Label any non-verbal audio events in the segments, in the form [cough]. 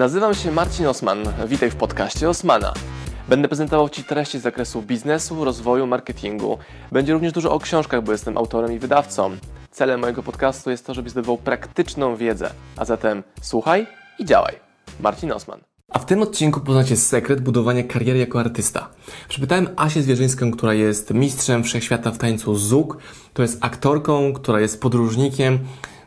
Nazywam się Marcin Osman. Witaj w podcaście Osmana. Będę prezentował Ci treści z zakresu biznesu, rozwoju, marketingu. Będzie również dużo o książkach, bo jestem autorem i wydawcą. Celem mojego podcastu jest to, żebyś zdobywał praktyczną wiedzę. A zatem słuchaj i działaj. Marcin Osman. A w tym odcinku poznacie sekret budowania kariery jako artysta. Przypytałem Asię Zwierzyńską, która jest mistrzem wszechświata w tańcu ZUK. To jest aktorką, która jest podróżnikiem,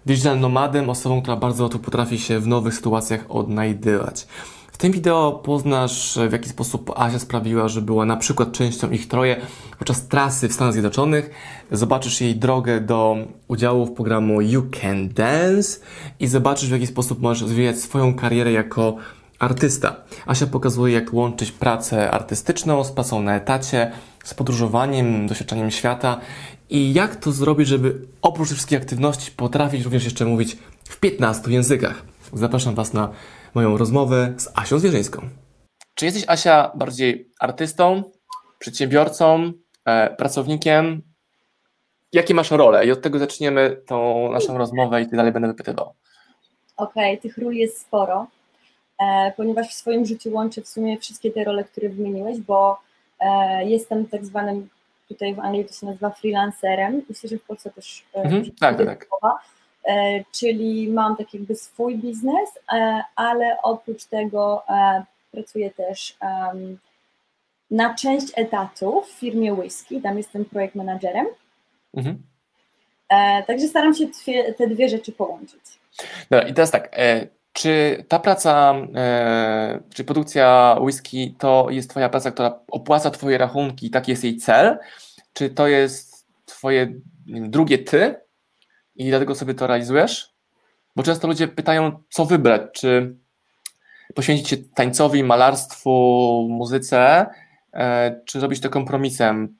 digital nomadem, osobą, która bardzo łatwo potrafi się w nowych sytuacjach odnajdywać. W tym wideo poznasz, w jaki sposób Asia sprawiła, że była na przykład częścią ich troje podczas trasy w Stanach Zjednoczonych. Zobaczysz jej drogę do udziału w programu You Can Dance i zobaczysz, w jaki sposób możesz rozwijać swoją karierę jako artysta. Asia pokazuje, jak łączyć pracę artystyczną z pracą na etacie, z podróżowaniem, doświadczaniem świata i jak to zrobić, żeby oprócz wszystkich aktywności potrafić również jeszcze mówić w 15 językach. Zapraszam Was na moją rozmowę z Asią Zwierzyńską. Czy jesteś, Asia, bardziej artystą, przedsiębiorcą, e, pracownikiem? Jakie masz role? I od tego zaczniemy tą naszą rozmowę i dalej będę wypytywał. Okej, okay, tych ról jest sporo, e, ponieważ w swoim życiu łączę w sumie wszystkie te role, które wymieniłeś, bo e, jestem tak zwanym, tutaj w Anglii to się nazywa freelancerem, myślę, że w Polsce też e, mhm, tak, tak, tak. E, czyli mam tak jakby swój biznes, e, ale oprócz tego pracuję też na część etatu w firmie Whisky, tam jestem projekt managerem. Mhm. Także staram się te dwie rzeczy połączyć. Dobra, i teraz tak, czy ta praca, czy produkcja whisky to jest Twoja praca, która opłaca Twoje rachunki, taki jest jej cel? Czy to jest Twoje drugie ty, i dlatego sobie to realizujesz? Bo często ludzie pytają, co wybrać, czy poświęcić się tańcowi, malarstwu, muzyce, e, czy robić to kompromisem.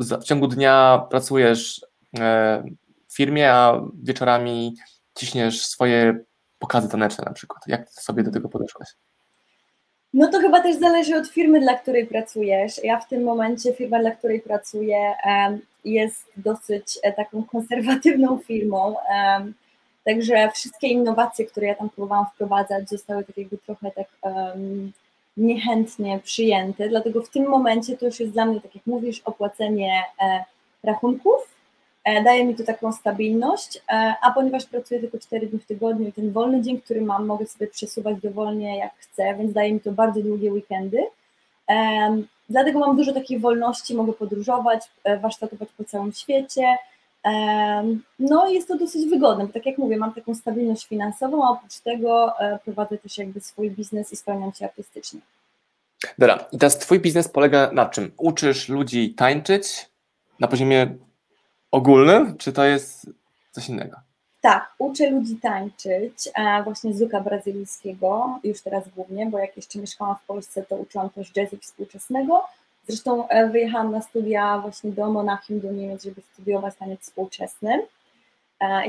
w ciągu dnia pracujesz e, w firmie, a wieczorami ciśniesz swoje pokazy taneczne na przykład. Jak sobie do tego podeszłaś? No to chyba też zależy od firmy, dla której pracujesz. Ja w tym momencie firma, dla której pracuję, jest dosyć e, taką konserwatywną firmą. Także wszystkie innowacje, które ja tam próbowałam wprowadzać, zostały tak jakby trochę tak niechętnie przyjęte. Dlatego w tym momencie to już jest dla mnie, tak jak mówisz, opłacenie e, rachunków, daje mi to taką stabilność, e, a ponieważ pracuję tylko 4 dni w tygodniu i ten wolny dzień, który mam, mogę sobie przesuwać dowolnie jak chcę, więc daje mi to bardzo długie weekendy. Dlatego mam dużo takiej wolności, mogę podróżować, e, warsztatować po całym świecie. No i jest to dosyć wygodne, bo tak jak mówię, mam taką stabilność finansową, a oprócz tego prowadzę też jakby swój biznes i spełniam się artystycznie. Dobra, i teraz twój biznes polega na czym? Uczysz ludzi tańczyć na poziomie ogólnym, czy to jest coś innego? Tak, uczę ludzi tańczyć, właśnie zuka brazylijskiego, już teraz głównie, bo jak jeszcze mieszkałam w Polsce, to uczyłam też jazzu współczesnego. Zresztą e, wyjechałam na studia właśnie do Monachium, do Niemiec, żeby studiować taniec współczesny.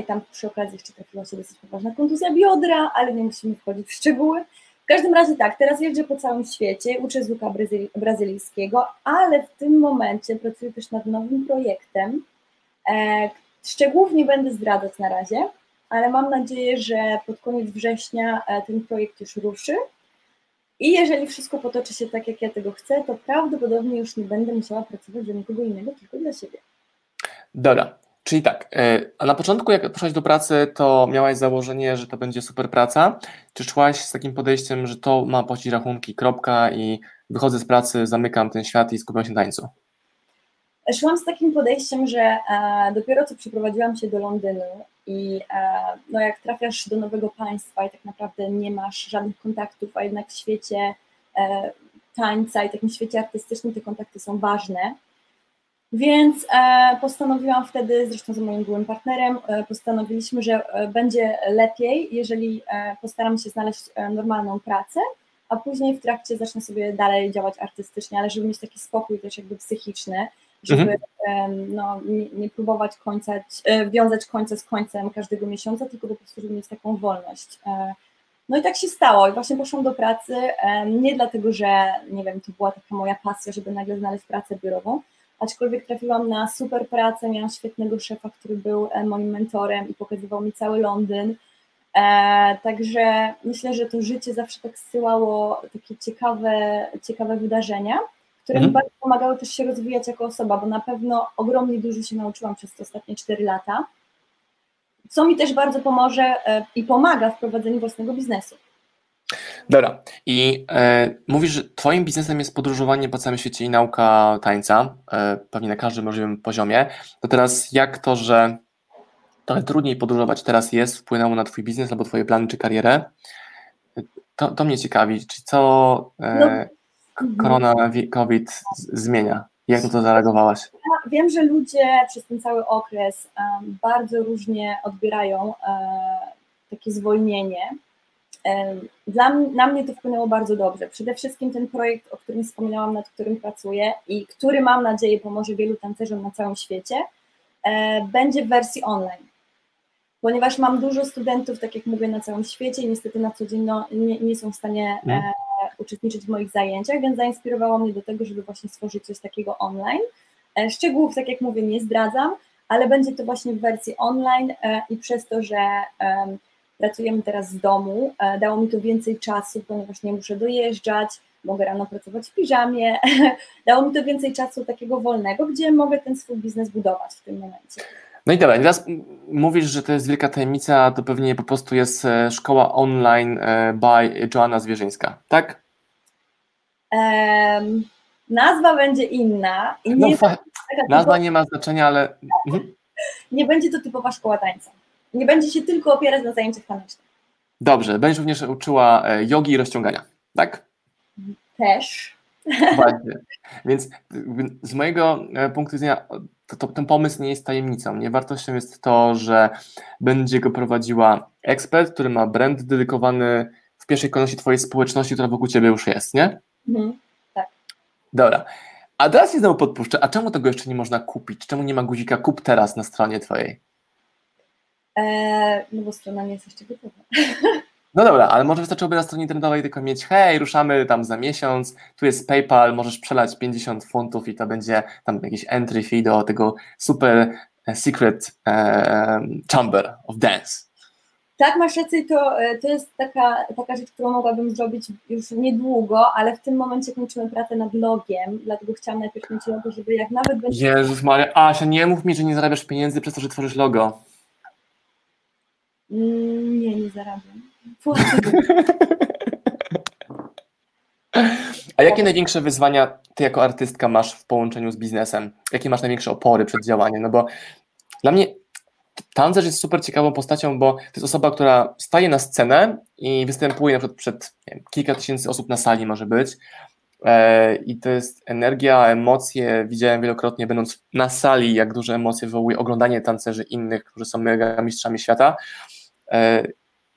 I tam przy okazji jeszcze trafiła się dosyć poważna kontuzja biodra, ale nie musimy wchodzić w szczegóły. W każdym razie tak, teraz jeżdżę po całym świecie, uczę zuka brazylijskiego, ale w tym momencie pracuję też nad nowym projektem, E, szczegółów nie będę zdradzać na razie, ale mam nadzieję, że pod koniec września e, ten projekt już ruszy. I jeżeli wszystko potoczy się tak, jak ja tego chcę, to prawdopodobnie już nie będę musiała pracować dla nikogo innego, tylko dla siebie. Dobra, czyli tak, e, a na początku jak poszłaś do pracy, to miałaś założenie, że to będzie super praca? Czy szłaś z takim podejściem, że to ma płacić rachunki, kropka i wychodzę z pracy, zamykam ten świat i skupiam się na tańcu? Szłam z takim podejściem, że e, dopiero co przeprowadziłam się do Londynu i e, no jak trafiasz do nowego państwa i tak naprawdę nie masz żadnych kontaktów, a jednak w świecie e, tańca i takim świecie artystycznym te kontakty są ważne. Więc postanowiłam wtedy, zresztą z moim byłym partnerem, postanowiliśmy, że będzie lepiej, jeżeli postaram się znaleźć normalną pracę, a później w trakcie zacznę sobie dalej działać artystycznie, ale żeby mieć taki spokój też jakby psychiczny, żeby mhm. no, nie, nie, próbować końca, e, wiązać końca z końcem każdego miesiąca, tylko po prostu, żeby mieć taką wolność. E, no i tak się stało i właśnie poszłam do pracy, nie dlatego, że nie wiem, to była taka moja pasja, żeby nagle znaleźć pracę biurową, aczkolwiek trafiłam na super pracę, miałam świetnego szefa, który był e, moim mentorem i pokazywał mi cały Londyn, także myślę, że to życie zawsze tak zsyłało takie ciekawe, ciekawe wydarzenia, które mhm. mi bardzo pomagały też się rozwijać jako osoba, bo na pewno ogromnie dużo się nauczyłam przez te ostatnie 4 lata, co mi też bardzo pomoże e, i pomaga w prowadzeniu własnego biznesu. Dobra. I e, mówisz, że Twoim biznesem jest podróżowanie po całym świecie i nauka tańca, e, pewnie na każdym możliwym poziomie. To teraz jak to, że trochę trudniej podróżować teraz jest, wpłynęło na Twój biznes albo Twoje plany czy karierę? To, to mnie ciekawi. Czy co e, no. Korona, COVID zmienia? Jak na to zareagowałaś? Ja wiem, że ludzie przez ten cały okres um, bardzo różnie odbierają um, takie zwolnienie dla, na mnie to wpłynęło bardzo dobrze. Przede wszystkim ten projekt, o którym wspominałam, nad którym pracuję i który mam nadzieję pomoże wielu tancerzom na całym świecie, e, będzie w wersji online. Ponieważ mam dużo studentów, tak jak mówię, na całym świecie i niestety na co dzień no, nie, nie, są w stanie e, mhm. Uczestniczyć w moich zajęciach, więc zainspirowało mnie do tego, żeby właśnie stworzyć coś takiego online. E, szczegółów, tak jak mówię, nie zdradzam, ale będzie to właśnie w wersji online i przez to, że pracujemy teraz z domu, e, dało mi to więcej czasu, ponieważ nie muszę dojeżdżać, mogę rano pracować w piżamie, [laughs] dało mi to więcej czasu takiego wolnego, gdzie mogę ten swój biznes budować w tym momencie. No i dobra, teraz mówisz, że to jest wielka tajemnica, to pewnie po prostu jest e, szkoła online e, by Joanna Zwierzyńska, tak? Um, nazwa będzie inna. I nie no, nazwa nie ma znaczenia, ale... Mhm. Nie będzie to typowa szkoła tańca nie będzie się tylko opierać na zajęciach tanecznych. Dobrze, będziesz również uczyła e, jogi i rozciągania, tak? Też. Właśnie. Więc z mojego punktu widzenia to, to, ten pomysł nie jest tajemnicą. Nie wartością jest to, że będzie go prowadziła ekspert, który ma brand dedykowany w pierwszej kolejności Twojej społeczności, która wokół Ciebie już jest, nie? Mhm, tak. Dobra. A teraz się znowu podpuszczę. A czemu tego jeszcze nie można kupić? Czemu nie ma guzika kup teraz na stronie Twojej? E, no bo strona nie jest jeszcze gotowa. [laughs] No dobra, ale może wystarczyłoby na stronie internetowej tylko mieć, hej, ruszamy tam za miesiąc, tu jest PayPal, możesz przelać 50 funtów i to będzie tam jakiś entry fee do tego super e, secret uh, chamber of dance. Tak, masz rację, to, to jest taka, taka rzecz, którą mogłabym zrobić już niedługo, ale w tym momencie kończymy pracę nad logiem, dlatego chciałam najpierw mieć logo, żeby jak nawet będzie... Jezus Maria, Asia, nie mów mi, że nie zarabiasz pieniędzy przez to, że tworzysz logo. Mm, nie, nie zarabiam. A jakie największe wyzwania ty jako artystka masz w połączeniu z biznesem? Jakie masz największe opory przed działaniem? No bo dla mnie tancerz jest super ciekawą postacią, bo to jest osoba, która staje na scenę i występuje na przykład przed wiem, kilka tysięcy osób na sali może być e, i to jest energia, emocje, widziałem wielokrotnie będąc na sali, jak duże emocje wywołuje oglądanie tancerzy innych, którzy są mega mistrzami świata E,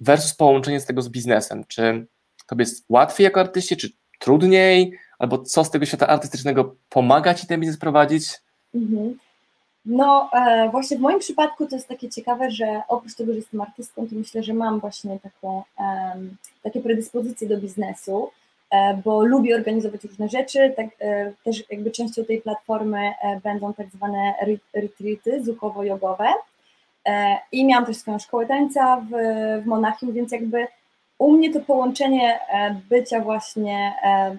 versus połączenie z tego z biznesem. Czy to jest łatwiej jako artyście, czy trudniej? Albo co z tego świata artystycznego pomaga Ci ten biznes prowadzić? Mhm. No e, właśnie w moim przypadku to jest takie ciekawe, że oprócz tego, że jestem artystką, to myślę, że mam właśnie taką, e, takie predyspozycje do biznesu, e, bo lubię organizować różne rzeczy, tak, e, też jakby częścią tej platformy e, będą tak zwane retreaty zukowo-jogowe, I miałam też swoją szkołę tańca w, w Monachium, więc jakby u mnie to połączenie e, bycia właśnie e,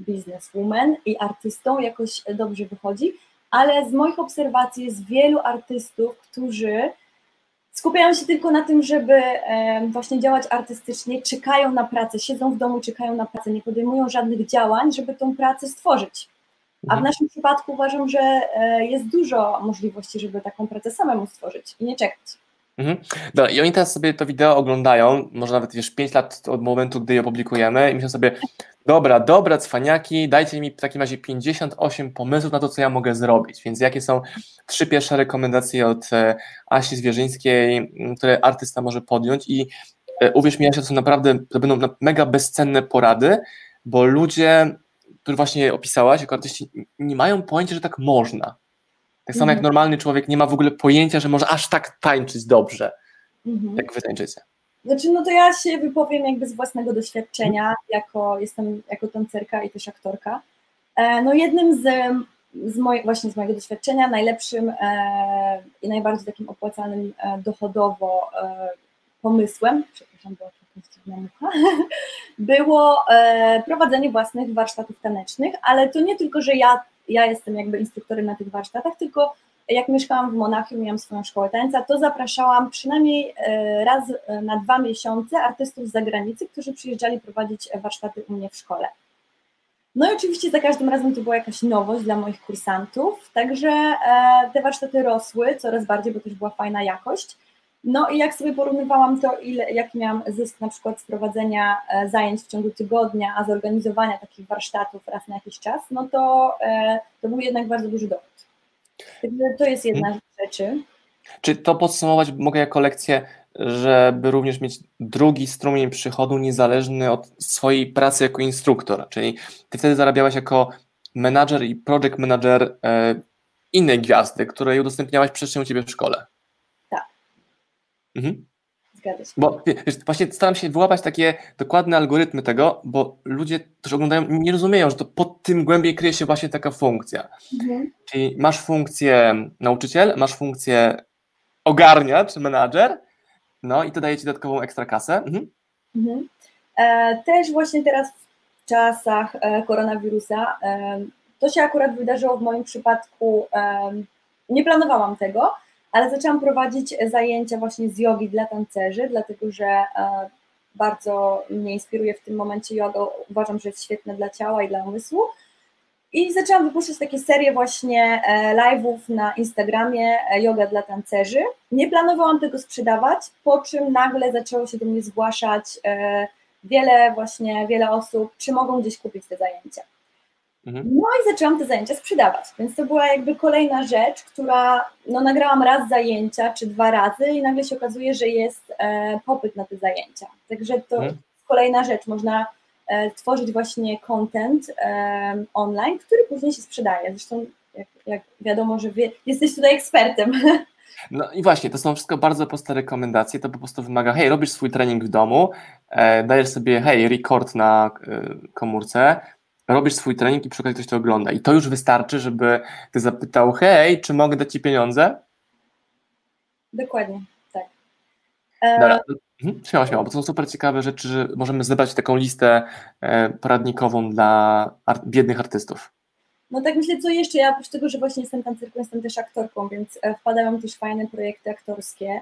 bizneswoman i artystą jakoś dobrze wychodzi, ale z moich obserwacji jest wielu artystów, którzy skupiają się tylko na tym, żeby właśnie działać artystycznie, czekają na pracę, siedzą w domu, czekają na pracę, nie podejmują żadnych działań, żeby tą pracę stworzyć. A w mhm. naszym przypadku uważam, że e, jest dużo możliwości, żeby taką pracę samemu stworzyć i nie czekać. Mhm. Dobra, i oni teraz sobie to wideo oglądają, może nawet wiesz, 5 lat od momentu, gdy je opublikujemy i myślą sobie, dobra, dobra, cwaniaki, dajcie mi w takim razie 58 pomysłów na to, co ja mogę zrobić. Więc jakie są trzy pierwsze rekomendacje od e, Asi Zwierzyńskiej, które artysta może podjąć i e, uwierz mi, Asia, to są naprawdę, to będą mega bezcenne porady, bo ludzie który właśnie opisałaś, jako artyści, nie mają pojęcia, że tak można. Tak samo jak mhm. normalny człowiek nie ma w ogóle pojęcia, że może aż tak tańczyć dobrze, mhm. jak wy tańczycie. Znaczy, no to ja się wypowiem jakby z własnego doświadczenia, jako jestem jako tancerka i też aktorka. E, no jednym z, z moje, właśnie z mojego doświadczenia najlepszym e, i najbardziej takim opłacalnym e, dochodowo pomysłem, przepraszam, mucha, [laughs] było e, prowadzenie własnych warsztatów tanecznych, ale to nie tylko, że ja, ja jestem jakby instruktorem na tych warsztatach, tylko jak mieszkałam w Monachium, miałam swoją szkołę tańca, to zapraszałam przynajmniej e, raz na dwa miesiące artystów z zagranicy, którzy przyjeżdżali prowadzić warsztaty u mnie w szkole. No i oczywiście za każdym razem to była jakaś nowość dla moich kursantów, także e, te warsztaty rosły coraz bardziej, bo też była fajna jakość. No i jak sobie porównywałam to, ile, jaki miałam zysk na przykład z prowadzenia e, zajęć w ciągu tygodnia, a zorganizowania takich warsztatów raz na jakiś czas, no to, to był jednak bardzo duży dochód. Także to jest jedna z rzeczy. Czy to podsumować mogę jako lekcję, żeby również mieć drugi strumień przychodu niezależny od swojej pracy jako instruktor, czyli ty wtedy zarabiałaś jako menadżer i project manager e, innej gwiazdy, której udostępniałaś przestrzeń u ciebie w szkole. Mhm. Zgadza się. Bo wiesz, właśnie staram się wyłapać takie dokładne algorytmy tego, bo ludzie, którzy oglądają, nie rozumieją, że to pod tym głębiej kryje się właśnie taka funkcja. Mhm. Czyli masz funkcję nauczyciel, masz funkcję ogarniacz, menadżer, no i to daje ci dodatkową ekstra kasę. Mhm. Mhm. E, też właśnie teraz w czasach e, koronawirusa, e, to się akurat wydarzyło w moim przypadku, e, nie planowałam tego, ale zaczęłam prowadzić zajęcia właśnie z jogi dla tancerzy, dlatego że e, bardzo mnie inspiruje w tym momencie yoga, uważam, że jest świetne dla ciała i dla umysłu. I zaczęłam wypuszczać takie serie właśnie e, live'ów na Instagramie e, yoga dla tancerzy. Nie planowałam tego sprzedawać, po czym nagle zaczęło się do mnie zgłaszać wiele właśnie, wiele osób, czy mogą gdzieś kupić te zajęcia. Mhm. No i zaczęłam te zajęcia sprzedawać, więc to była jakby kolejna rzecz, która, no nagrałam raz zajęcia, czy dwa razy i nagle się okazuje, że jest e, popyt na te zajęcia. Także to mhm. kolejna rzecz, można e, tworzyć właśnie content e, online, który później się sprzedaje. Zresztą jak, jak wiadomo, że wie, jesteś tutaj ekspertem. [laughs] No i właśnie, to są wszystko bardzo proste rekomendacje, to po prostu wymaga, hej, robisz swój trening w domu, e, dajesz sobie, hej, record na e, komórce, robisz swój trening i przy okazji ktoś to ogląda. I to już wystarczy, żeby ty zapytał, hej, czy mogę dać ci pieniądze? Dokładnie, tak. Dobra. Mhm, śmiało, śmiało, bo to są super ciekawe rzeczy, że możemy zebrać taką listę e, poradnikową dla biednych artystów. No tak myślę, co jeszcze, ja oprócz tego, że właśnie jestem tancerką, jestem też aktorką, więc e, wpadają też fajne projekty aktorskie.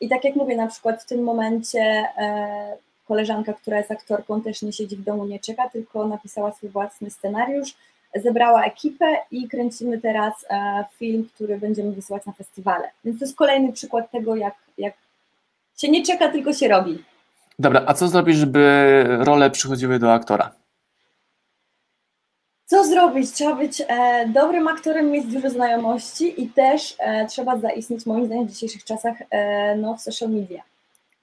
I tak jak mówię, na przykład w tym momencie e, koleżanka, która jest aktorką, też nie siedzi w domu, nie czeka, tylko napisała swój własny scenariusz, zebrała ekipę i kręcimy teraz e, film, który będziemy wysyłać na festiwale. Więc to jest kolejny przykład tego, jak, jak się nie czeka, tylko się robi. Dobra, a co zrobić, żeby role przychodziły do aktora? Co zrobić? Trzeba być e, dobrym aktorem, mieć dużo znajomości i też e, trzeba zaistnieć, moim zdaniem, w dzisiejszych czasach e, no, w social media.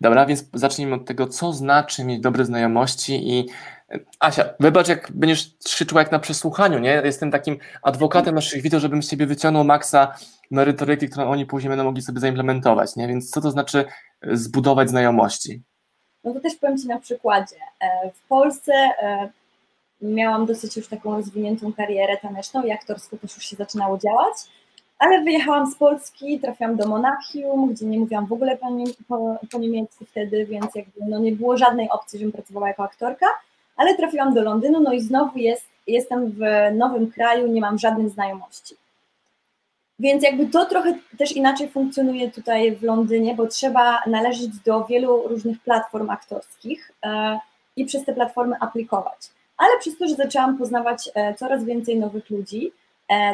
Dobra, więc zacznijmy od tego, co znaczy mieć dobre znajomości i e, Asia, wybacz, jak będziesz krzyczła jak na przesłuchaniu, nie? Jestem takim adwokatem naszych widzów, żebym z ciebie wyciągnął maksa merytoryki, którą oni później będą mogli sobie zaimplementować, nie? Więc co to znaczy e, zbudować znajomości? No to też powiem Ci na przykładzie. E, w Polsce miałam dosyć już taką rozwiniętą karierę taneczną i aktorsko też już się zaczynało działać ale wyjechałam z Polski, trafiłam do Monachium, gdzie nie mówiłam w ogóle po, po, po niemiecku wtedy, więc jakby no nie było żadnej opcji, żebym pracowała jako aktorka, ale trafiłam do Londynu, no i znowu jest, jestem w nowym kraju, nie mam żadnych znajomości. Więc jakby to trochę też inaczej funkcjonuje tutaj w Londynie, bo trzeba należeć do wielu różnych platform aktorskich e, i przez te platformy aplikować. Ale przez to, że zaczęłam poznawać e, coraz więcej nowych ludzi,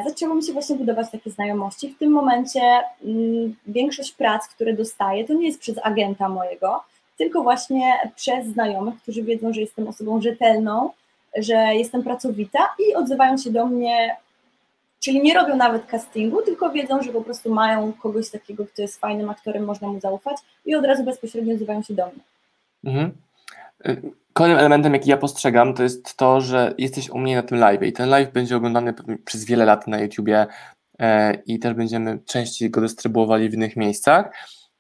zaczęło mi się właśnie budować takie znajomości. W tym momencie mm, większość prac, które dostaję, to nie jest przez agenta mojego, tylko właśnie przez znajomych, którzy wiedzą, że jestem osobą rzetelną, że jestem pracowita i odzywają się do mnie, czyli nie robią nawet castingu, tylko wiedzą, że po prostu mają kogoś takiego, kto jest fajnym aktorem, można mu zaufać i od razu bezpośrednio odzywają się do mnie. Mhm. Kolejnym elementem, jaki ja postrzegam, to jest to, że jesteś u mnie na tym live i ten live będzie oglądany przez wiele lat na YouTubie e, i też będziemy częściej go dystrybuowali w innych miejscach.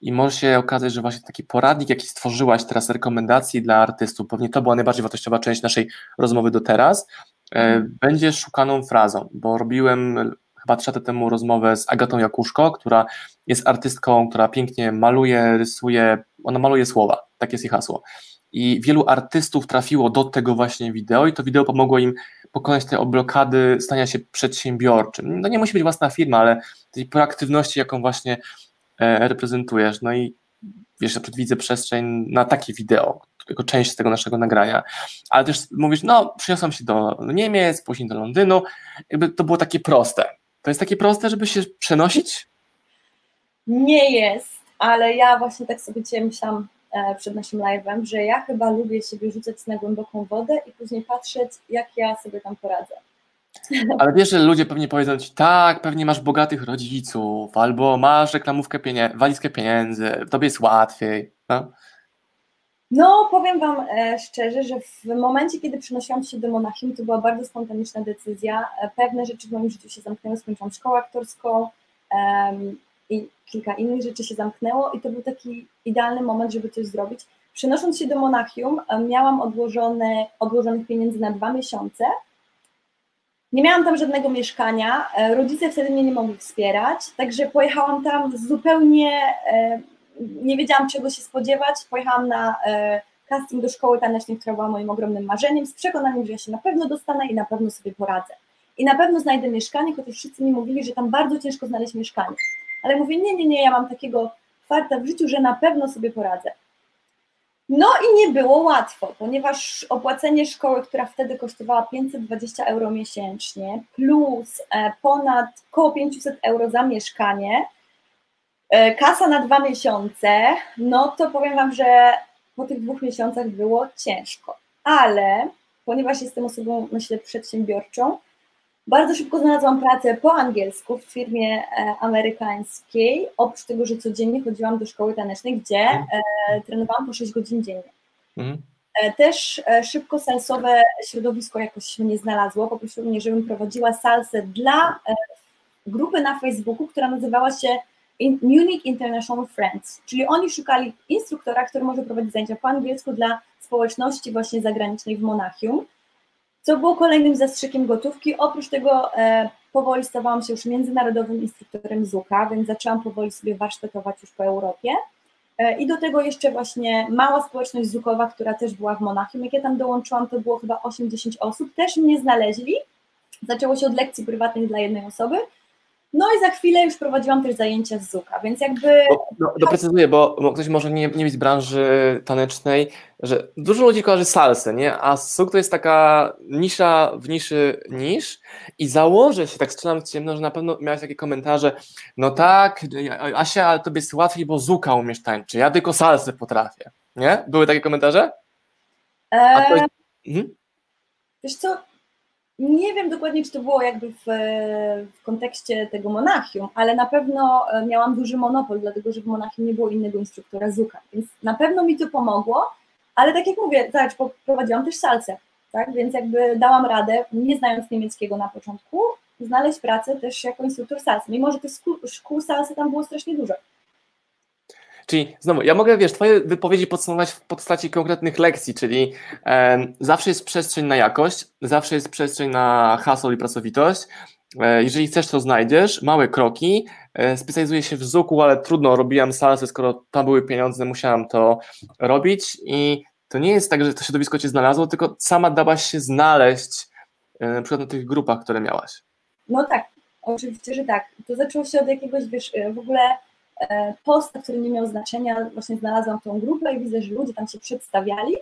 I może się okazać, że właśnie taki poradnik, jaki stworzyłaś teraz rekomendacji dla artystów, pewnie to była najbardziej wartościowa część naszej rozmowy do teraz, e, mhm. będzie szukaną frazą, bo robiłem chyba trzy lata temu rozmowę z Agatą Jakuszko, która jest artystką, która pięknie maluje, rysuje, ona maluje słowa, tak jest jej hasło. I wielu artystów trafiło do tego właśnie wideo i to wideo pomogło im pokonać te blokady stania się przedsiębiorczym. No nie musi być własna firma, ale tej proaktywności, jaką właśnie e, reprezentujesz. No i wiesz, widzę przestrzeń na takie wideo, jako część tego naszego nagrania, ale też mówisz, no przyniosłam się do Niemiec, później do Londynu, jakby to było takie proste. To jest takie proste, żeby się przenosić? Nie jest, ale ja właśnie tak sobie dzisiaj myślałam przed naszym live'em, że ja chyba lubię siebie rzucać na głęboką wodę i później patrzeć, jak ja sobie tam poradzę. [laughs] Ale wiesz, że ludzie pewnie powiedzą ci, tak, pewnie masz bogatych rodziców, albo masz reklamówkę, pienie walizkę pieniędzy, tobie jest łatwiej. No? No, powiem Wam e, szczerze, że w momencie, kiedy przenosiłam się do Monachium, to była bardzo spontaniczna decyzja. E, pewne rzeczy w moim życiu się zamknęły, skończyłam szkołę aktorską um, i kilka innych rzeczy się zamknęło i to był taki idealny moment, żeby coś zrobić. Przenosząc się do Monachium, e, miałam odłożone, odłożonych pieniędzy na dwa miesiące. Nie miałam tam żadnego mieszkania, rodzice wtedy mnie nie mogli wspierać, także pojechałam tam zupełnie nie wiedziałam czego się spodziewać. Pojechałam na e, casting do szkoły tanecznej, która była moim ogromnym marzeniem, z przekonaniem, że ja się na pewno dostanę i na pewno sobie poradzę. I na pewno znajdę mieszkanie, chociaż wszyscy mi mówili, że tam bardzo ciężko znaleźć mieszkanie. Ale mówię, nie, nie, nie, ja mam takiego farta w życiu, że na pewno sobie poradzę. No i nie było łatwo, ponieważ opłacenie szkoły, która wtedy kosztowała 520 euro miesięcznie, plus e, ponad około 500 euro za mieszkanie, E, kasa na dwa miesiące, no to powiem Wam, że po tych dwóch miesiącach było ciężko, ale ponieważ jestem osobą, myślę, przedsiębiorczą, bardzo szybko znalazłam pracę po angielsku w firmie e, amerykańskiej, oprócz tego, że codziennie chodziłam do szkoły tanecznej, gdzie mhm. e, trenowałam po 6 godzin dziennie. Mhm. E, też szybko salsowe środowisko jakoś mnie znalazło, poprosiło mnie, żebym prowadziła salsę dla grupy na Facebooku, która nazywała się Munich International Friends, czyli oni szukali instruktora, który może prowadzić zajęcia po angielsku dla społeczności właśnie zagranicznej w Monachium, co było kolejnym zastrzykiem gotówki. Oprócz tego e, powoli stawałam się już międzynarodowym instruktorem ZUKA, więc zaczęłam powoli sobie warsztatować już po Europie. E, I do tego jeszcze właśnie mała społeczność zukowa, która też była w Monachium. Jak ja tam dołączyłam, to było chyba 80 osób, też mnie znaleźli. Zaczęło się od lekcji prywatnych dla jednej osoby, no i za chwilę już prowadziłam też zajęcia z Zuka, więc jakby... No, no, doprecyzuję, bo, bo ktoś może nie, nie być z branży tanecznej, że dużo ludzi kojarzy salsę, nie? A Zuk to jest taka nisza w niszy nisz i założę się, tak strzelam w ciemno, że na pewno miałeś takie komentarze, no tak, Asia, ale tobie jest łatwiej, bo Zuka umiesz tańczyć, ja tylko salsę potrafię, nie? Były takie komentarze? Eee, to... mhm. Wiesz co, nie wiem dokładnie, czy to było jakby w, w, kontekście tego Monachium, ale na pewno e, miałam duży monopol, dlatego że w Monachium nie było innego instruktora Zuka, więc na pewno mi to pomogło, ale tak jak mówię, zobacz, prowadziłam też salsę, tak, więc jakby dałam radę, nie znając niemieckiego na początku, znaleźć pracę też jako instruktor salsy, mimo że tych szkół, szkół salsy tam było strasznie dużo. Czyli znowu, ja mogę, wiesz, Twoje wypowiedzi podsumować w postaci konkretnych lekcji, czyli e, zawsze jest przestrzeń na jakość, zawsze jest przestrzeń na hasło i pracowitość. E, jeżeli chcesz, to znajdziesz. Małe kroki. E, specjalizuję się w zuku, ale trudno, robiłam salsę, skoro tam były pieniądze, musiałam to robić i to nie jest tak, że to środowisko Cię znalazło, tylko sama dałaś się znaleźć e, na przykład na tych grupach, które miałaś. No tak, oczywiście, że tak. To zaczęło się od jakiegoś, wiesz, e, w ogóle posta, który nie miał znaczenia, właśnie znalazłam tą grupę i widzę, że ludzie tam się przedstawiali,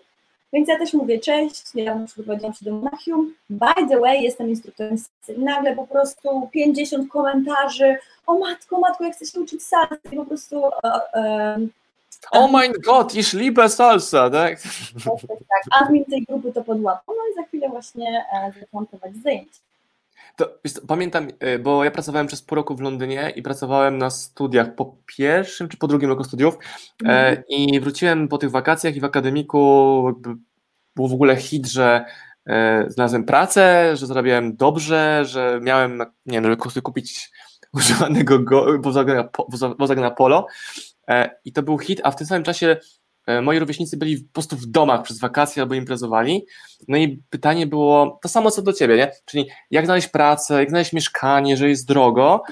więc ja też mówię, cześć, ja przyprowadziłam się do Monachium, by the way, jestem instruktorem salsy. Nagle po prostu 50 komentarzy, o matko, matko, jak chcę się uczyć salsy, i po prostu... Uh, Oh my god, ich liebe salsa, tak? Tak, tak, tak. Admin tej grupy to podłapał, no i za chwilę właśnie e, zaczęłam prowadzić zajęcia. To, pamiętam, e, bo ja pracowałem przez pół roku w Londynie i pracowałem na studiach po pierwszym czy po drugim roku studiów mm. i wróciłem po tych wakacjach i w akademiku był w ogóle hit, że e, znalazłem pracę, że zarabiałem dobrze, że miałem, nie wiem, żeby kupić [laughs] używanego wozaka na polo i to był hit, a w tym samym czasie moi rówieśnicy byli po prostu w domach przez wakacje albo imprezowali. No i pytanie było to samo co do ciebie, nie? Czyli jak znaleźć pracę, jak znaleźć mieszkanie, że jest drogo,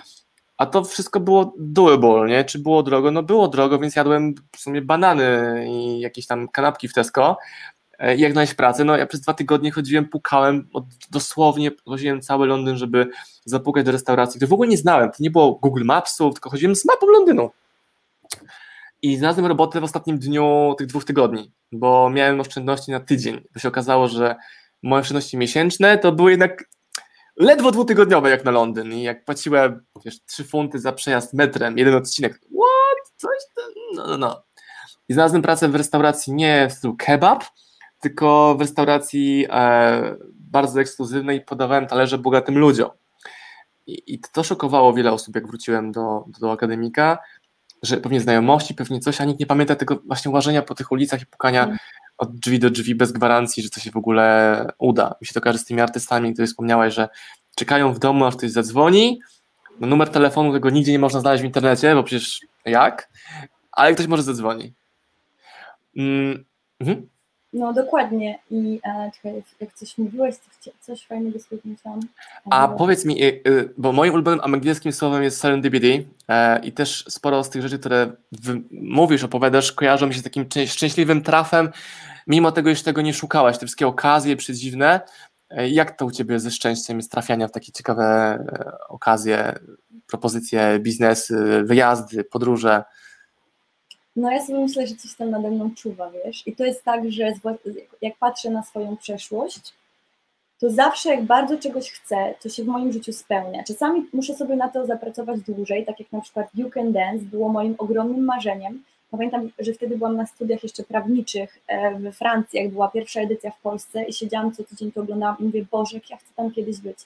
a to wszystko było doable, nie? Czy było drogo? No było drogo, więc jadłem w sumie banany i jakieś tam kanapki w Tesco. E, jak znaleźć pracę? No ja przez dwa tygodnie chodziłem, pukałem, od, dosłownie chodziłem cały Londyn, żeby zapukać do restauracji, których w ogóle nie znałem. To nie było Google Mapsów, tylko chodziłem z mapą Londynu. I znalazłem robotę w ostatnim dniu tych dwóch tygodni, bo miałem oszczędności na tydzień. Bo się okazało, że moje oszczędności miesięczne to były jednak ledwo dwutygodniowe jak na Londyn. I jak płaciłem wiesz, 3 funty za przejazd metrem, jeden odcinek, what? Coś tam, no, no, no. I znalazłem pracę w restauracji nie w stylu kebab, tylko w restauracji e, bardzo ekskluzywnej podawałem talerze bogatym ludziom. I, I, to szokowało wiele osób, jak wróciłem do, do akademika, że pewnie znajomości, pewnie coś, a nikt nie pamięta tego właśnie łażenia po tych ulicach i pukania mm. od drzwi do drzwi bez gwarancji, że to się w ogóle uda. Mi się to kojarzy z tymi artystami, które wspomniałeś, że czekają w domu, aż ktoś zadzwoni, no numer telefonu tego nigdzie nie można znaleźć w internecie, bo przecież jak? Ale ktoś może zadzwoni. Mm. Mhm. No dokładnie i e, czekaj, jak coś mówiłeś, to coś fajnego powiedziałam. A powiedz mi, y, y, bo moim ulubionym angielskim słowem jest serendipity e, i też sporo z tych rzeczy, które mówisz, opowiadasz, kojarzą mi się z takim szczęśliwym trafem, mimo tego, że tego nie szukałaś, te wszystkie okazje przedziwne. E, jak to u Ciebie ze szczęściem jest trafiania w takie ciekawe e, okazje, propozycje, biznesy, wyjazdy, podróże? No ja sobie myślę, że coś tam nade mną czuwa, wiesz. I to jest tak, że jak patrzę na swoją przeszłość, to zawsze jak bardzo czegoś chcę, to się w moim życiu spełnia. Czasami muszę sobie na to zapracować dłużej, tak jak na przykład You Can Dance było moim ogromnym marzeniem. Pamiętam, że wtedy byłam na studiach jeszcze prawniczych e, we Francji, jak była pierwsza edycja w Polsce i siedziałam co tydzień to oglądałam i mówię, Boże, jak ja chcę tam kiedyś być.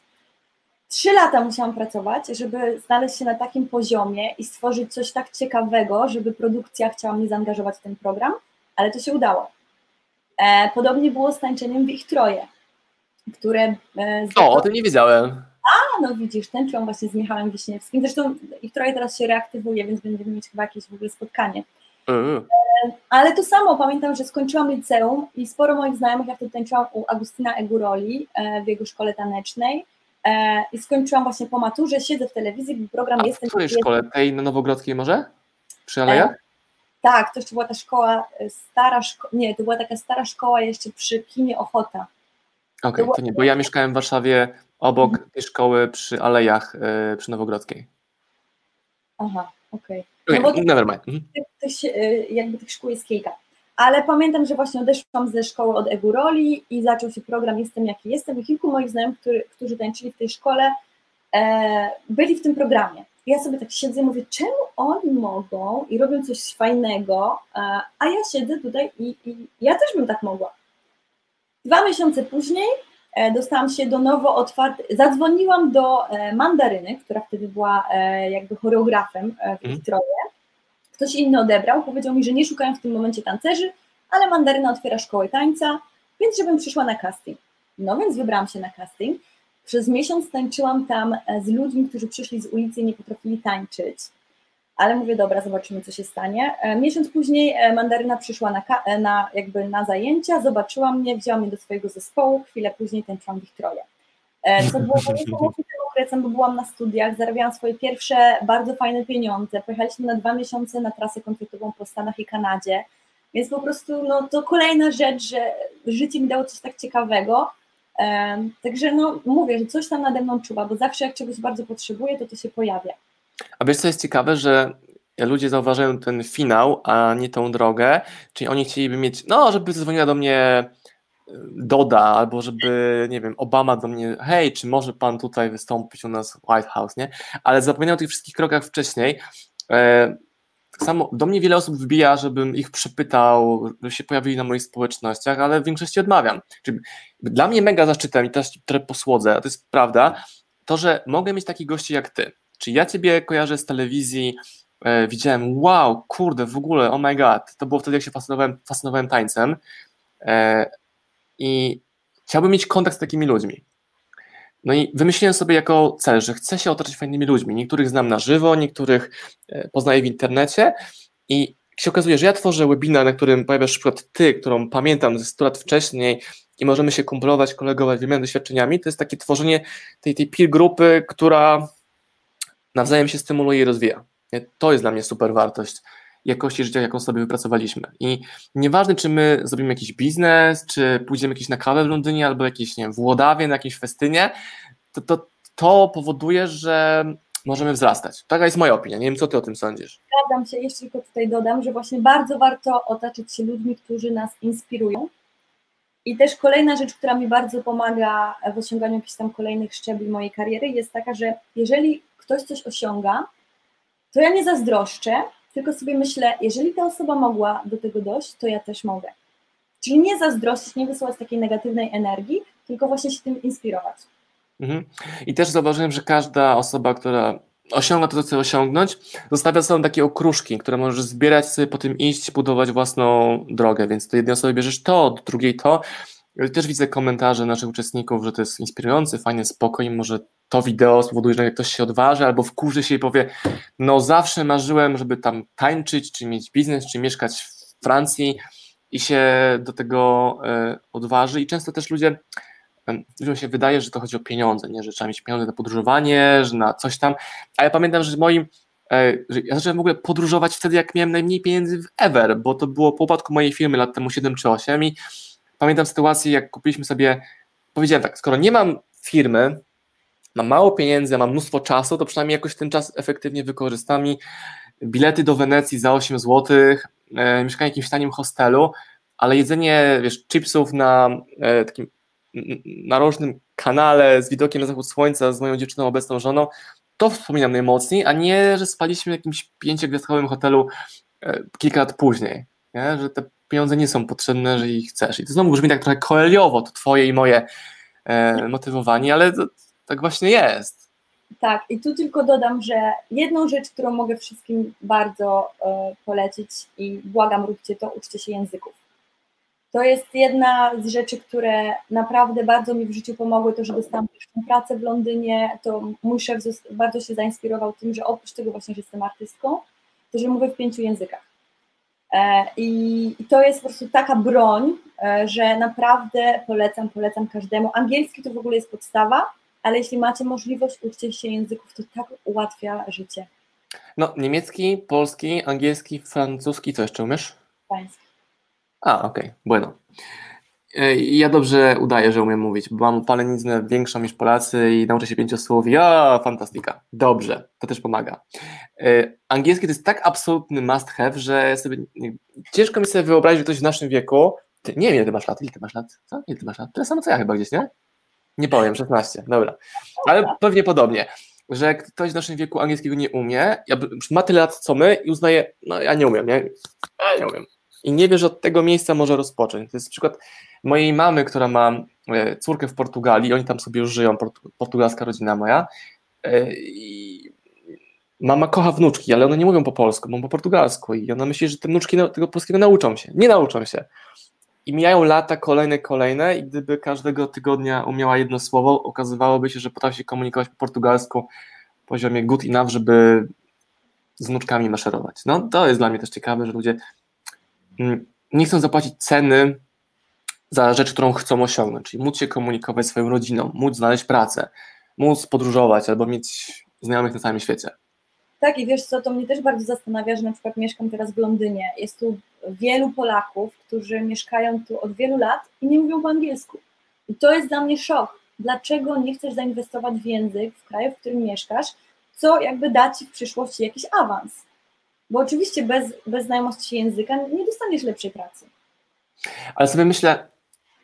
Trzy lata musiałam pracować, żeby znaleźć się na takim poziomie i stworzyć coś tak ciekawego, żeby produkcja chciała mnie zaangażować w ten program, ale to się udało. E, podobnie było z tańczeniem w ich troje, które... E, o, o tym nie wiedziałem. A, no widzisz, tańczyłam właśnie z Michałem Wiśniewskim. Zresztą ich troje teraz się reaktywuje, więc będziemy mieć chyba jakieś w ogóle spotkanie. Mm. E, ale to samo, pamiętam, że skończyłam liceum i sporo moich znajomych, jak to tańczyłam u Agustina Eguroli e, w jego szkole tanecznej, i skończyłam właśnie po maturze, siedzę w telewizji, był program A Jestem... w której szkole? Tej na Nowogrodzkiej może? Przy Alejach? E, tak, to jeszcze była ta szkoła, e, stara szkoła, nie, to była taka stara szkoła jeszcze przy kinie Ochota. Okej, okay, to nie, bo ja mieszkałem w Warszawie obok mhm. tej szkoły przy Alejach, przy Nowogrodzkiej. Aha, okej. Okay. okay, no never mind. Mhm. jakby tych szkół jest kilka ale pamiętam, że właśnie odeszłam ze szkoły od Eguroli i zaczął się program Jestem jaki jestem i kilku moich znajomych, który, którzy tańczyli w tej szkole, e, byli w tym programie. I ja sobie tak siedzę i mówię, czemu oni mogą i robią coś fajnego, e, a ja siedzę tutaj i, i, ja też bym tak mogła. Dwa miesiące później e, dostałam się do nowo otwartej, zadzwoniłam do e, Mandaryny, która wtedy była e, jakby choreografem e, w ich troje Ktoś inny odebrał, powiedział mi, że nie szukają w tym momencie tancerzy, ale Mandaryna otwiera szkołę tańca, więc żebym przyszła na casting. No więc wybrałam się na casting. Przez miesiąc tańczyłam tam e, z ludźmi, którzy przyszli z ulicy i nie potrafili tańczyć. Ale mówię, dobra, zobaczymy, co się stanie. E, miesiąc później e, Mandaryna przyszła na, na, jakby na zajęcia, zobaczyła mnie, wzięła mnie do swojego zespołu, chwilę później tańczyłam w ich troje. Co było niesamowitym bo byłam na studiach, zarabiałam swoje pierwsze bardzo fajne pieniądze. Pojechaliśmy na dwa miesiące na trasę koncertową po Stanach i Kanadzie, więc po prostu no, to kolejna rzecz, że życie mi dało coś tak ciekawego. Um, także no, mówię, że coś tam nade mną czuwa, bo zawsze jak czegoś bardzo potrzebuję, to to się pojawia. A wiesz, co jest ciekawe, że ludzie zauważają ten finał, a nie tą drogę, czyli oni chcieliby mieć, no, żeby zadzwoniła do mnie doda, albo żeby, nie wiem, Obama do mnie, hej, czy może pan tutaj wystąpić u nas w White House, nie? Ale zapominał o tych wszystkich krokach wcześniej. E, tak samo do mnie wiele osób wbija, żebym ich przepytał, żeby się pojawili na moich społecznościach, ale w większości odmawiam. Czyli dla mnie mega zaszczytem i też trochę posłodzę, a to jest prawda, to, że mogę mieć takich gości jak ty. Czyli ja ciebie kojarzę z telewizji, e, widziałem, wow, kurde, w ogóle, oh my god, to było wtedy, jak się fascynowałem, fascynowałem tańcem, e, i chciałbym mieć kontakt z takimi ludźmi. No i wymyśliłem sobie jako cel, że chcę się otaczać fajnymi ludźmi. Niektórych znam na żywo, niektórych e, poznaję w internecie i się okazuje, że ja tworzę webinar, na którym pojawiasz przykład ty, którą pamiętam ze 100 lat wcześniej i możemy się kumplować, kolegować, wymieniać doświadczeniami, to jest takie tworzenie tej, tej peer grupy, która nawzajem się stymuluje i rozwija. To jest dla mnie super wartość jakości życia, jaką sobie wypracowaliśmy. I nieważne, czy my zrobimy jakiś biznes, czy pójdziemy jakieś na kawę w Londynie, albo jakieś, nie wiem, w Łodawie, na jakimś festynie, to, to, to powoduje, że możemy wzrastać. Taka jest moja opinia. Nie wiem, co ty o tym sądzisz. Zgadzam się, jeszcze tylko tutaj dodam, że właśnie bardzo warto otaczać się ludźmi, którzy nas inspirują. I też kolejna rzecz, która mi bardzo pomaga w osiąganiu jakichś tam kolejnych szczebli mojej kariery, jest taka, że jeżeli ktoś coś osiąga, to ja nie zazdroszczę, tylko sobie myślę, jeżeli ta osoba mogła do tego dojść, to ja też mogę. Czyli nie zazdrościć, nie wysyłać takiej negatywnej energii, tylko właśnie się tym inspirować. Mhm. I też zauważyłem, że każda osoba, która osiąga to, co chce osiągnąć, zostawia sobą takie okruszki, które możesz zbierać sobie, po tym iść, budować własną drogę, więc do jednej osoby bierzesz to, do drugiej to. Też widzę komentarze naszych uczestników, że to jest inspirujący, fajny spokój, może to wideo spowoduje, że ktoś się odważy albo wkurzy się i powie, no zawsze marzyłem, żeby tam tańczyć, czy mieć biznes, czy mieszkać w Francji i się do tego e, odważy i często też ludzie ludziom się wydaje, że to chodzi o pieniądze, nie? że trzeba mieć pieniądze na podróżowanie, że na coś tam, a ja pamiętam, że moim e, że ja zacząłem w ogóle podróżować wtedy, jak miałem najmniej pieniędzy w ever, bo to było po upadku mojej firmy lat temu 7 czy 8 i pamiętam sytuację, jak kupiliśmy sobie, powiedziałem tak, skoro nie mam firmy, mam mało pieniędzy, mam mnóstwo czasu, to przynajmniej jakoś ten czas efektywnie wykorzystam i bilety do Wenecji za 8 zł, e, mieszkanie w jakimś tanim hostelu, ale jedzenie, wiesz, chipsów na e, takim narożnym kanale z widokiem na zachód słońca z moją dziewczyną, obecną żoną, to wspominam najmocniej, a nie, że spaliśmy w jakimś pięciogwiazdkowym hotelu e, kilka lat później, nie? że te pieniądze nie są potrzebne, jeżeli chcesz. I to znowu brzmi tak trochę koeliowo, to twoje i moje e, motywowanie, ale to, tak właśnie jest. Tak, i tu tylko dodam, że jedną rzecz, którą mogę wszystkim bardzo e, polecić i błagam, róbcie to, uczcie się języków to jest jedna z rzeczy, które naprawdę bardzo mi w życiu pomogły, to, że dostałam pierwszą pracę w Londynie, to mój szef bardzo się zainspirował tym, że oprócz tego właśnie, że jestem artystką, to, że mówię w pięciu językach. E, I to jest po prostu taka broń, e, że naprawdę polecam, polecam każdemu. Angielski to w ogóle jest podstawa, ale jeśli macie możliwość, uczcie się języków, to tak ułatwia życie. No, niemiecki, polski, angielski, francuski, co jeszcze umiesz? Pański. A, okej, okay. bueno. Ja dobrze udaję, że umiem mówić, bo mam paleniznę większą niż Polacy i nauczę się pięciosłowi. O, fantastyka. Dobrze, to też pomaga. E, angielski to jest tak absolutny must have, że sobie, ciężko mi sobie wyobrazić, że ktoś w naszym wieku, ty, nie wiem ile ty masz lat, ile ty masz lat, co? Ile ty masz lat? Tyle samo co ja chyba gdzieś, nie? Nie powiem, 16, dobra. Ale pewnie podobnie, że ktoś w naszym wieku angielskiego nie umie, ma tyle lat co my i uznaje, no ja nie umiem, nie? Ja nie umiem i nie wie, że od tego miejsca może rozpocząć. To jest przykład mojej mamy, która ma e, córkę w Portugalii, oni tam sobie już żyją, portugalska rodzina moja. E, I mama kocha wnuczki, ale one nie mówią po polsku, mówią po portugalsku i ona myśli, że te wnuczki tego polskiego nauczą się. Nie nauczą się. I mijają lata kolejne, kolejne i gdyby każdego tygodnia umiała jedno słowo, okazywałoby się, że potrafi się komunikować po portugalsku w poziomie good enough, żeby z wnuczkami maszerować. No to jest dla mnie też ciekawe, że ludzie Mm, nie chcą zapłacić ceny za rzecz, którą chcą osiągnąć, czyli móc się komunikować swoją rodziną, móc znaleźć pracę, móc podróżować albo mieć znajomych na całym świecie. Tak, i wiesz co, to mnie też bardzo zastanawia, że na przykład mieszkam teraz w Londynie. Jest tu wielu Polaków, którzy mieszkają tu od wielu lat i nie mówią po angielsku. I to jest dla mnie szok. Dlaczego nie chcesz zainwestować w język w kraju, w którym mieszkasz, co jakby da ci w przyszłości jakiś awans? Bo oczywiście bez, bez znajomości języka nie dostaniesz lepszej pracy. Ale sobie myślę,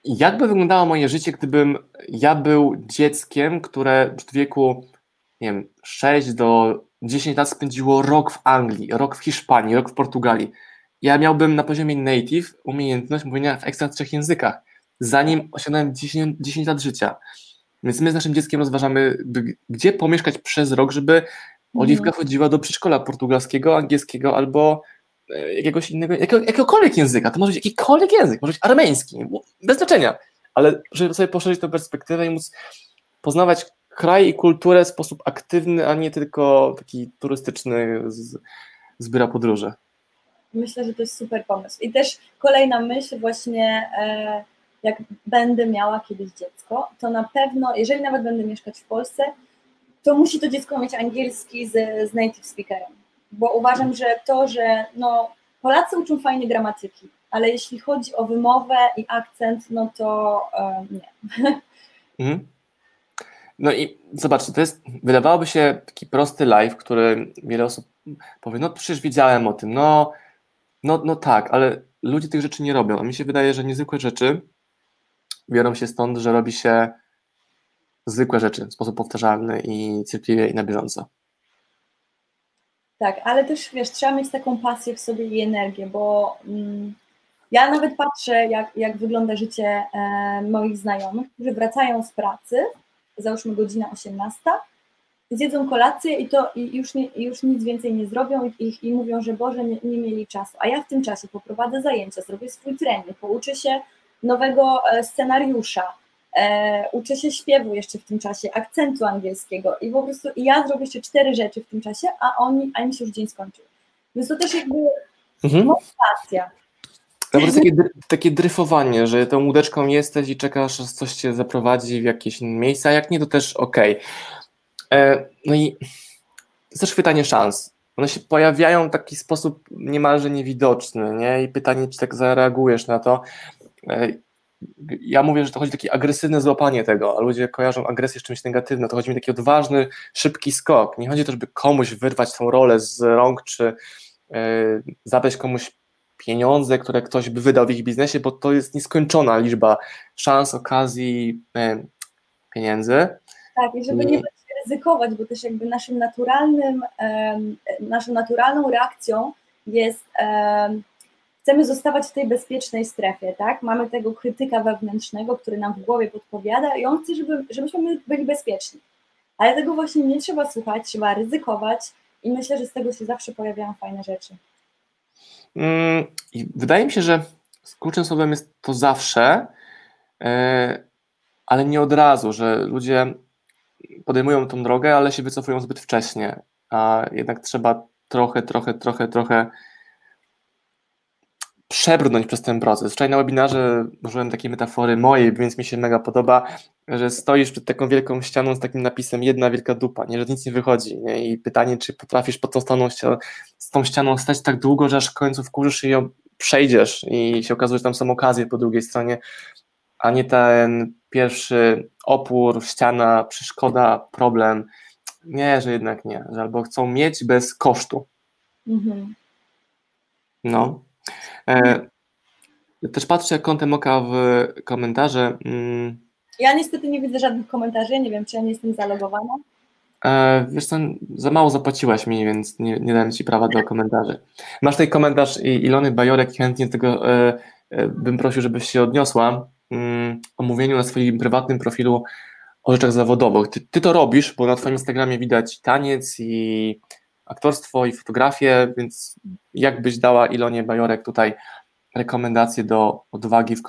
jakby wyglądało moje życie, gdybym ja był dzieckiem, które w wieku, nie wiem, 6 do 10 lat spędziło rok w Anglii, rok w Hiszpanii, rok w Portugalii. Ja miałbym na poziomie native umiejętność mówienia w ekstra trzech językach, zanim osiągnąłem 10, 10 lat życia. Więc my z naszym dzieckiem rozważamy, gdzie pomieszkać przez rok, żeby Oliwka mhm. chodziła do przedszkola portugalskiego, angielskiego albo e, jakiegoś innego, jakiego, jakiegokolwiek języka. To może być jakikolwiek język, może być armeński, bez znaczenia. Ale żeby sobie poszerzyć tę perspektywę i móc poznawać kraj i kulturę w sposób aktywny, a nie tylko taki turystyczny z, z biura podróży. Myślę, że to jest super pomysł. I też kolejna myśl właśnie, e, jak będę miała kiedyś dziecko, to na pewno, jeżeli nawet będę mieszkać w Polsce, to musi to dziecko mieć angielski z, z native speakerem. Bo uważam, że to, że no, Polacy uczą fajnie gramatyki, ale jeśli chodzi o wymowę i akcent, no to e, nie. Mhm. No i zobaczcie, to jest, wydawałoby się taki prosty live, który wiele osób powie, no przecież wiedziałem o tym, no, no, no tak, ale ludzie tych rzeczy nie robią, a mi się wydaje, że niezwykłe rzeczy biorą się stąd, że robi się zwykłe rzeczy w sposób powtarzalny i cierpliwie i na bieżąco. Tak, ale też wiesz, trzeba mieć taką pasję w sobie i energię, bo mm, ja nawet patrzę, jak, jak wygląda życie e, moich znajomych, którzy wracają z pracy, załóżmy godzina 18, zjedzą kolację i to i już, nie, już nic więcej nie zrobią i, i mówią, że Boże, nie, nie, mieli czasu. A ja w tym czasie poprowadzę zajęcia, zrobię swój trening, pouczę się nowego e, scenariusza, e, uczę się śpiewu jeszcze w tym czasie, akcentu angielskiego i po prostu i ja zrobię jeszcze cztery rzeczy w tym czasie, a oni, a im się już dzień skończył. Więc to też jakby mhm. motywacja. To jest takie, takie dryfowanie, że tą łódeczką jesteś i czekasz, że coś cię zaprowadzi w jakieś miejsca, a jak nie, to też okej. Okay. E, no i to jest też pytanie szans. One się pojawiają w taki sposób niemalże niewidoczny, nie? I pytanie, czy tak zareagujesz na to. E, ja mówię, że to chodzi o takie agresywne złapanie tego, a ludzie kojarzą agresję z czymś negatywnym. To chodzi mi o taki odważny, szybki skok. Nie chodzi o to, żeby komuś wyrwać tą rolę z rąk, czy yy, zabrać komuś pieniądze, które ktoś by wydał w ich biznesie, bo to jest nieskończona liczba szans, okazji, pieniędzy. Tak, i żeby nie ryzykować, bo też jakby naszym naturalnym, naszą naturalną reakcją jest chcemy zostawać w tej bezpiecznej strefie, tak? Mamy tego krytyka wewnętrznego, który nam w głowie podpowiada i on chce, żeby, żebyśmy byli bezpieczni. Ale tego właśnie nie trzeba słuchać, trzeba ryzykować i myślę, że z tego się zawsze pojawiają fajne rzeczy. Mm, wydaje mi się, że kluczem słowem jest to zawsze, e, ale nie od razu, że ludzie podejmują tą drogę, ale się wycofują zbyt wcześnie, a jednak trzeba trochę, trochę, trochę, trochę przebrnąć przez ten proces. Wczoraj na webinarze użyłem takiej metafory mojej, więc mi się mega podoba, że stoisz przed taką wielką ścianą z takim napisem jedna wielka dupa, nie, że nic nie wychodzi nie? i pytanie, czy potrafisz pod tą ścianą, z tą ścianą stać tak długo, że aż w końcu wkurzysz i ją przejdziesz i się okazuje, że tam są okazje po drugiej stronie, a nie ten pierwszy opór, ściana, przeszkoda, problem. Nie, że jednak nie, że albo chcą mieć bez kosztu. Mhm. No. E, też patrzę kątem oka w komentarze. Mm. Ja niestety nie widzę żadnych komentarzy, nie wiem, czy ja nie jestem zalogowana. E, wiesz co, za mało zapłaciłaś mi, więc nie, nie dałem Ci prawa do komentarzy. Masz tutaj komentarz Ilony Bajorek, chętnie tego e, e, bym prosił, żebyś się odniosła. Mm, o mówieniu na swoim prywatnym profilu o rzeczach zawodowych. Ty, ty to robisz, bo na Twoim Instagramie widać taniec i aktorstwo i fotografię, więc jak byś dała Ilonie Bajorek tutaj rekomendacje do odwagi w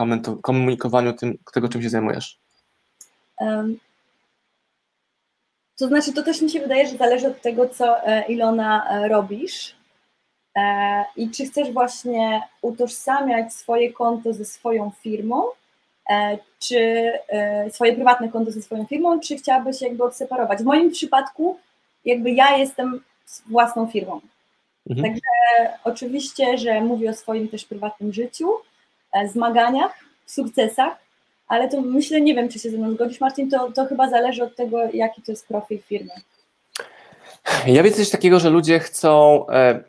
komunikowaniu tym, tego, czym się zajmujesz? Um, to znaczy, to też mi się wydaje, że zależy od tego, co e, Ilona e, robisz e, i czy chcesz właśnie utożsamiać swoje konto ze swoją firmą, czy swoje prywatne konto ze swoją firmą, czy chciałabyś jakby odseparować. W moim przypadku jakby ja jestem własną firmą. Mhm. Także oczywiście, że mówię o swoim też prywatnym życiu, e, zmaganiach, sukcesach, ale to myślę, nie wiem, czy się ze mną zgodzisz, Marcin, to, to chyba zależy od tego, jaki to jest profil firmy. Ja widzę coś takiego, że ludzie chcą, e,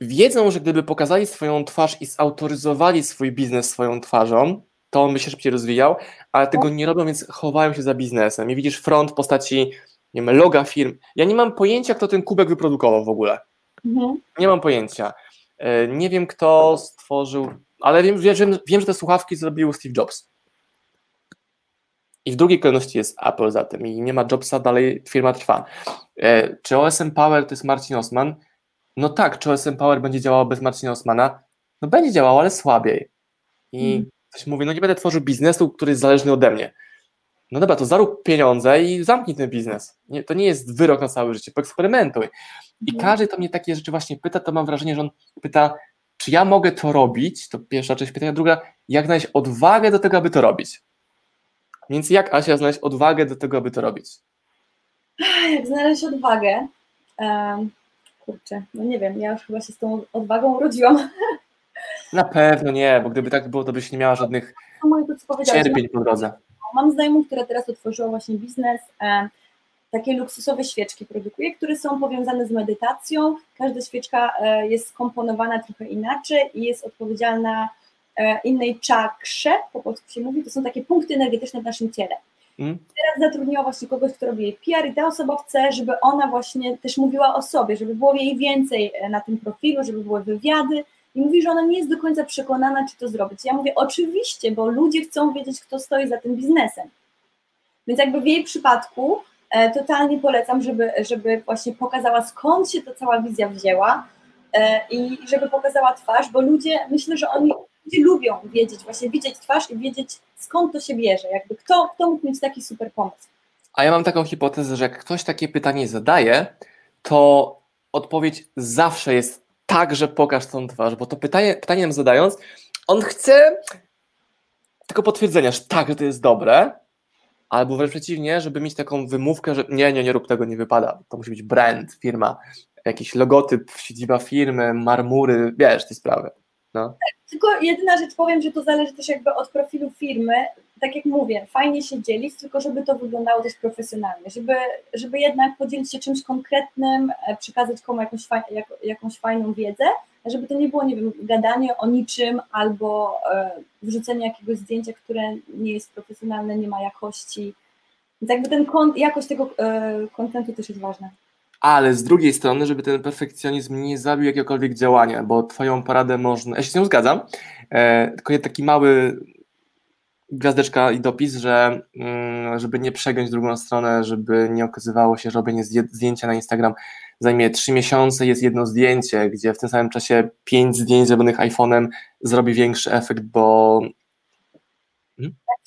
wiedzą, że gdyby pokazali swoją twarz i zautoryzowali swój biznes swoją twarzą, to on by się szybciej rozwijał, ale tego nie robią, więc chowają się za biznesem. I widzisz front w postaci nie wiem, loga firm. Ja nie mam pojęcia, kto ten kubek wyprodukował w ogóle. Mhm. Nie mam pojęcia. E, nie wiem, kto stworzył, ale wiem, wiem, wiem, że te słuchawki zrobił Steve Jobs. I w drugiej kolejności jest Apple za tym i nie ma Jobsa, dalej firma trwa. E, czy OSM Power to jest Marcin Osman? No tak, czy OSM Power będzie działało bez Marcina Osmana? No będzie działało, ale słabiej. I hmm. Ktoś mówi, no nie będę tworzył biznesu, który jest zależny ode mnie no dobra, to zarób pieniądze i zamknij ten biznes. Nie, to nie jest wyrok na całe życie, poeksperymentuj. I mhm. każdy, kto mnie takie rzeczy właśnie pyta, to mam wrażenie, że on pyta, czy ja mogę to robić? To pierwsza część pytania. Druga, jak znaleźć odwagę do tego, aby to robić? Więc jak Asia znaleźć odwagę do tego, aby to robić? Jak znaleźć odwagę? Um, kurczę, no nie wiem, ja już chyba się z tą odwagą urodziłam. [laughs] Na pewno nie, bo gdyby tak było, to byś nie miała żadnych cierpień po drodze. Mam znajomą, która teraz otworzyła właśnie biznes, e, takie luksusowe świeczki produkuje, które są powiązane z medytacją. Każda świeczka e, jest skomponowana trochę inaczej i jest odpowiedzialna e, innej czakrze, po polsku się mówi, to są takie punkty energetyczne w naszym ciele. Mm. Teraz zatrudniła właśnie kogoś, kto robi jej PR i ta osoba chce, żeby ona właśnie też mówiła o sobie, żeby było jej więcej e, na tym profilu, żeby były wywiady i mówi, że ona nie jest do końca przekonana, czy to zrobić. Ja mówię, oczywiście, bo ludzie chcą wiedzieć, kto stoi za tym biznesem. Więc jakby w jej przypadku e, totalnie polecam, żeby, żeby właśnie pokazała, skąd się ta cała wizja wzięła e, i żeby pokazała twarz, bo ludzie, myślę, że oni ludzie lubią wiedzieć, właśnie widzieć twarz i wiedzieć, skąd to się bierze, jakby kto, kto mógł mieć taki super pomysł. A ja mam taką hipotezę, że jak ktoś takie pytanie zadaje, to odpowiedź zawsze jest tak, że pokaż tą twarz, bo to pytanie, pytanie nam zadając, on chce tylko potwierdzenia, że tak, że to jest dobre, albo wręcz przeciwnie, żeby mieć taką wymówkę, że nie, nie, nie rób tego, nie wypada. To musi być brand, firma, jakiś logotyp, siedziba firmy, marmury, wiesz, te sprawy. No. Tylko jedyna rzecz powiem, że to zależy też jakby od profilu firmy. Tak jak mówię, fajnie się dzielić, tylko żeby to wyglądało też profesjonalnie, żeby, żeby jednak podzielić się czymś konkretnym, e, przekazać komu jakąś, jak, jakąś fajną wiedzę, żeby to nie było, nie wiem, gadanie o niczym albo e, wrzucenie jakiegoś zdjęcia, które nie jest profesjonalne, nie ma jakości. Więc jakby ten jakość tego e, kontentu też jest ważna ale z drugiej strony, żeby ten perfekcjonizm nie zabił jakiegokolwiek działania, bo twoją paradę można, ja się z nią zgadzam, e, tylko taki mały gwiazdeczka i dopis, że mm, żeby nie przegiąć drugą stronę, żeby nie okazywało się, że robienie zdjęcia na Instagram zajmie trzy miesiące, jest jedno zdjęcie, gdzie w tym samym czasie pięć zdjęć zrobionych iPhone'em zrobi większy efekt, bo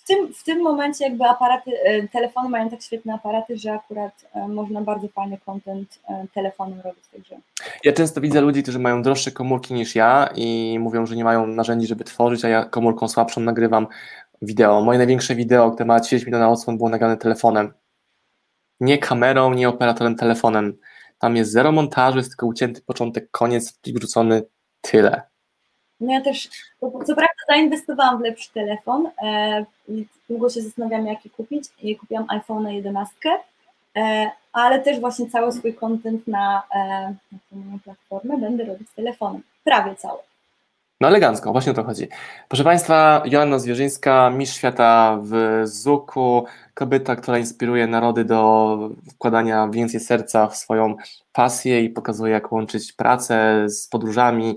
w tym, w tym momencie jakby aparaty, e, telefony mają tak świetne aparaty, że akurat e, można bardzo fajny content e, telefonem robić, także. Ja często widzę ludzi, którzy mają droższe komórki niż ja i mówią, że nie mają narzędzi, żeby tworzyć, a ja komórką słabszą nagrywam wideo. Moje największe wideo, które ma 30 minut na odsłon, było nagrane telefonem. Nie kamerą, nie operatorem, telefonem. Tam jest zero montażu, jest tylko ucięty początek, koniec, wrzucony, tyle. No ja też, co prawda zainwestowałam w lepszy telefon e, i długo się zastanawiam, jaki kupić i kupiłam iPhone 11, e, ale też właśnie cały swój content na, e, na moją platformę będę robić telefonem, prawie cały. No elegancko, właśnie o to chodzi. Proszę Państwa, Joanna Zwierzyńska, mistrz świata w Zuku, kobieta, która inspiruje narody do wkładania więcej serca w swoją pasję i pokazuje, jak łączyć pracę z podróżami,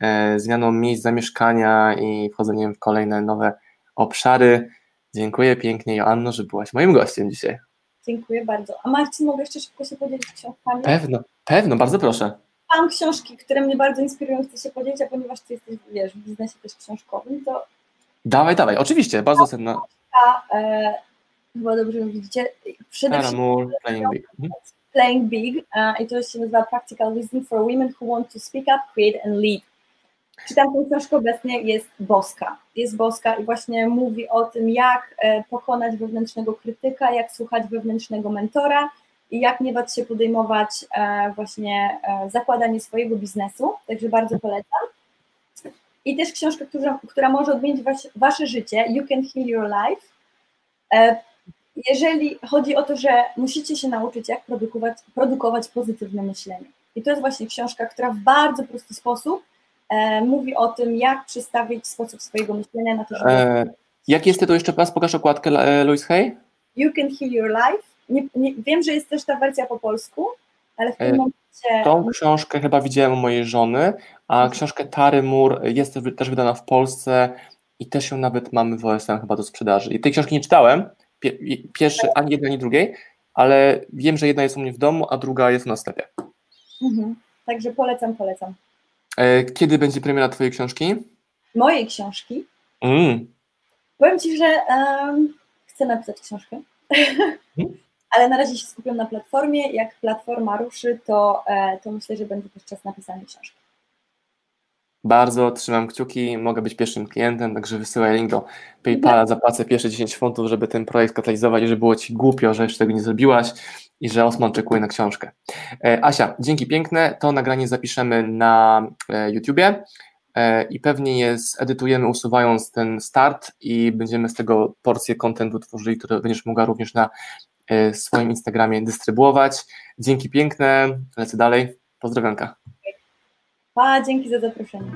E, zmianą miejsc zamieszkania i wchodzeniem w kolejne nowe obszary. Dziękuję pięknie Joanno, że byłaś moim gościem dzisiaj. Dziękuję bardzo. A Marcin, mogę jeszcze szybko się podzielić książkami? Pewno, pewno, bardzo proszę. Mam książki, które mnie bardzo inspirują, chcę się podzielić, a ponieważ ty jesteś, wiesz, w biznesie też książkowym, to... Dawaj, dawaj, oczywiście, bardzo cenna. E, chyba dobrze widzicie. Przede wszystkim Playing Big. Mhm. Playing Big e, i to się nazywa Practical Wisdom for Women Who Want to Speak Up, Create and Lead. Czytam tę książkę obecnie, jest boska. Jest boska i właśnie mówi o tym, jak e, pokonać wewnętrznego krytyka, jak słuchać wewnętrznego mentora i jak nie bać się podejmować e, właśnie e, zakładanie swojego biznesu. Także bardzo polecam. I też książka, która, która może odmienić was, wasze życie, You Can Heal Your Life. Jeżeli chodzi o to, że musicie się nauczyć, jak produkować, produkować pozytywne myślenie. I to jest właśnie książka, która w bardzo prosty sposób e, mówi o tym, jak przestawić sposób swojego myślenia na to, żeby... E, jaki jest tytuł jeszcze raz? Pokaż okładkę e, Louise Hay. You Can Heal Your Life. Nie, nie, wiem, że jest też ta wersja po polsku, ale w tym e, momencie... Tą książkę chyba widziałem u mojej żony, a mhm. książkę Tary Moore jest też wydana w Polsce i też ją nawet mamy w OSM chyba do sprzedaży. I tej książki nie czytałem, pierwszy, ani jednej, ani drugiej, ale wiem, że jedna jest u mnie w domu, a druga jest na sklepie. Mhm. Także polecam, polecam. E, kiedy będzie premiera Twojej książki? Mojej książki? Mm. Powiem Ci, że um, chcę napisać książkę, mm. [laughs] ale na razie się skupiam na platformie. Jak platforma ruszy, to, e, to myślę, że będzie też czas napisania książki. Bardzo trzymam kciuki, mogę być pierwszym klientem, także wysyłaj link do PayPala, zapłacę pierwsze 10 funtów, żeby ten projekt katalizować i żeby było Ci głupio, że jeszcze tego nie zrobiłaś i że Osman czekuje na książkę. E, Asia, dzięki piękne, to nagranie zapiszemy na e, YouTubie i pewnie je zedytujemy usuwając ten start i będziemy z tego porcję kontentu tworzyli, które będziesz mogła również na swoim Instagramie dystrybuować. Dzięki piękne, lecę dalej, pozdrowionka. Pa, dzięki za zaproszenie.